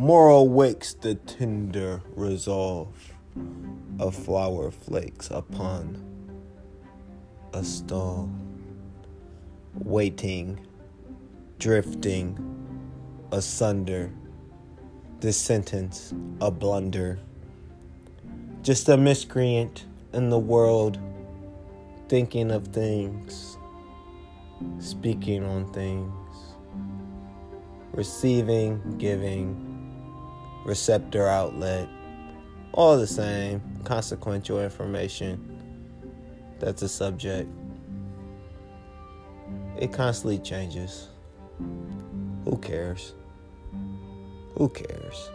Moral wakes the tender resolve of flower flakes upon a stall, waiting, drifting asunder. This sentence a blunder, just a miscreant in the world, thinking of things, speaking on things, receiving, giving, receptor outlet, all the same, consequential information. That's a subject. It constantly changes. Who cares? Who cares?